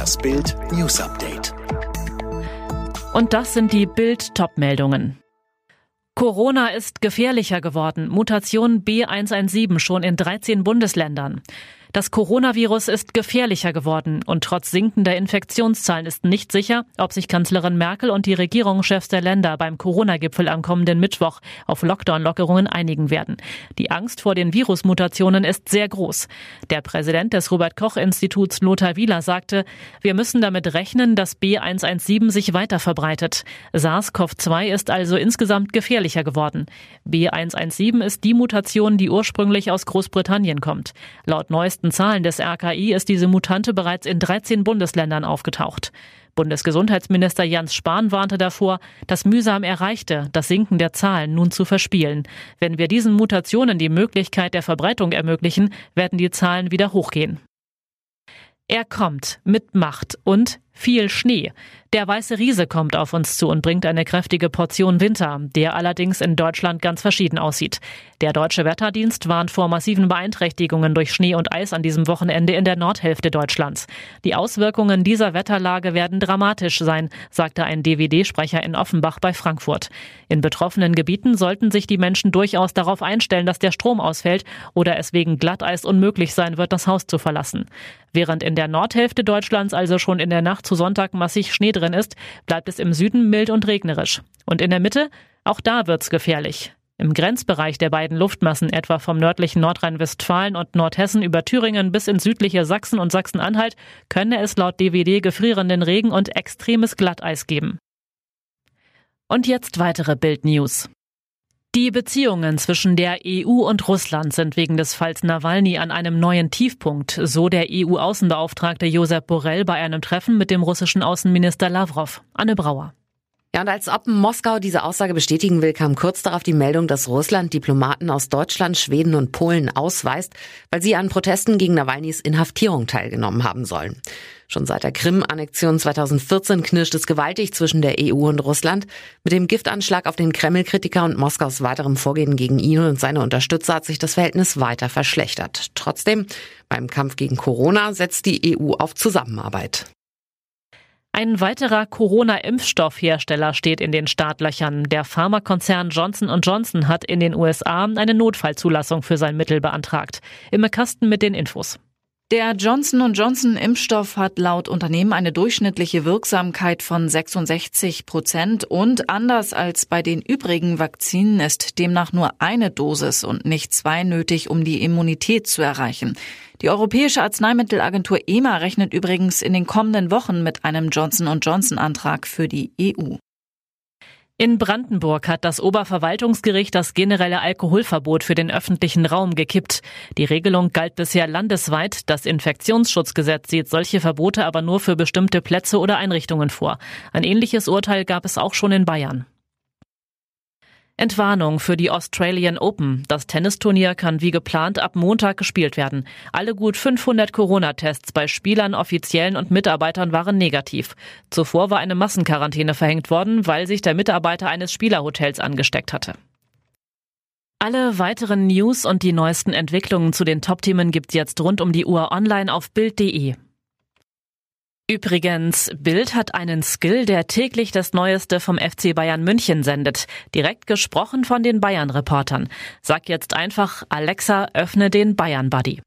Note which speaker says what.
Speaker 1: Das Bild News Update.
Speaker 2: Und das sind die Bild Topmeldungen. Corona ist gefährlicher geworden. Mutation B117 schon in 13 Bundesländern. Das Coronavirus ist gefährlicher geworden und trotz sinkender Infektionszahlen ist nicht sicher, ob sich Kanzlerin Merkel und die Regierungschefs der Länder beim Corona-Gipfel am kommenden Mittwoch auf Lockdown-Lockerungen einigen werden. Die Angst vor den Virusmutationen ist sehr groß. Der Präsident des Robert-Koch-Instituts Lothar Wieler sagte, wir müssen damit rechnen, dass B117 sich weiter verbreitet. SARS-CoV-2 ist also insgesamt gefährlicher geworden. B117 ist die Mutation, die ursprünglich aus Großbritannien kommt. Laut neuesten neuesten Zahlen des RKI ist diese Mutante bereits in 13 Bundesländern aufgetaucht. Bundesgesundheitsminister Jens Spahn warnte davor, das mühsam Erreichte, das Sinken der Zahlen nun zu verspielen. Wenn wir diesen Mutationen die Möglichkeit der Verbreitung ermöglichen, werden die Zahlen wieder hochgehen. Er kommt mit Macht und viel Schnee. Der weiße Riese kommt auf uns zu und bringt eine kräftige Portion Winter, der allerdings in Deutschland ganz verschieden aussieht. Der deutsche Wetterdienst warnt vor massiven Beeinträchtigungen durch Schnee und Eis an diesem Wochenende in der Nordhälfte Deutschlands. Die Auswirkungen dieser Wetterlage werden dramatisch sein, sagte ein DWD-Sprecher in Offenbach bei Frankfurt. In betroffenen Gebieten sollten sich die Menschen durchaus darauf einstellen, dass der Strom ausfällt oder es wegen Glatteis unmöglich sein wird, das Haus zu verlassen. Während in der Nordhälfte Deutschlands also schon in der Nacht zu Sonntag massig Schnee drin ist, bleibt es im Süden mild und regnerisch. Und in der Mitte, auch da wird's gefährlich. Im Grenzbereich der beiden Luftmassen, etwa vom nördlichen Nordrhein-Westfalen und Nordhessen über Thüringen bis ins südliche Sachsen und Sachsen-Anhalt, könne es laut DWD gefrierenden Regen und extremes Glatteis geben. Und jetzt weitere Bild-News. Die Beziehungen zwischen der EU und Russland sind wegen des Falls Nawalny an einem neuen Tiefpunkt, so der EU-Außenbeauftragte Josep Borrell bei einem Treffen mit dem russischen Außenminister Lavrov. Anne Brauer.
Speaker 3: Ja, und als ob Moskau diese Aussage bestätigen will, kam kurz darauf die Meldung, dass Russland Diplomaten aus Deutschland, Schweden und Polen ausweist, weil sie an Protesten gegen Nawalnys Inhaftierung teilgenommen haben sollen. Schon seit der Krim-Annexion 2014 knirscht es gewaltig zwischen der EU und Russland. Mit dem Giftanschlag auf den Kreml-Kritiker und Moskaus weiterem Vorgehen gegen ihn und seine Unterstützer hat sich das Verhältnis weiter verschlechtert. Trotzdem, beim Kampf gegen Corona setzt die EU auf Zusammenarbeit.
Speaker 2: Ein weiterer Corona-Impfstoffhersteller steht in den Startlöchern. Der Pharmakonzern Johnson Johnson hat in den USA eine Notfallzulassung für sein Mittel beantragt. Im Kasten mit den Infos.
Speaker 4: Der Johnson Johnson Impfstoff hat laut Unternehmen eine durchschnittliche Wirksamkeit von 66 Prozent und anders als bei den übrigen Vakzinen ist demnach nur eine Dosis und nicht zwei nötig, um die Immunität zu erreichen. Die Europäische Arzneimittelagentur EMA rechnet übrigens in den kommenden Wochen mit einem Johnson Johnson Antrag für die EU.
Speaker 2: In Brandenburg hat das Oberverwaltungsgericht das generelle Alkoholverbot für den öffentlichen Raum gekippt. Die Regelung galt bisher landesweit. Das Infektionsschutzgesetz sieht solche Verbote aber nur für bestimmte Plätze oder Einrichtungen vor. Ein ähnliches Urteil gab es auch schon in Bayern. Entwarnung für die Australian Open. Das Tennisturnier kann wie geplant ab Montag gespielt werden. Alle gut 500 Corona-Tests bei Spielern, Offiziellen und Mitarbeitern waren negativ. Zuvor war eine Massenquarantäne verhängt worden, weil sich der Mitarbeiter eines Spielerhotels angesteckt hatte. Alle weiteren News und die neuesten Entwicklungen zu den Top-Themen gibt's jetzt rund um die Uhr online auf Bild.de. Übrigens, Bild hat einen Skill, der täglich das Neueste vom FC Bayern München sendet. Direkt gesprochen von den Bayern-Reportern. Sag jetzt einfach, Alexa, öffne den Bayern-Buddy.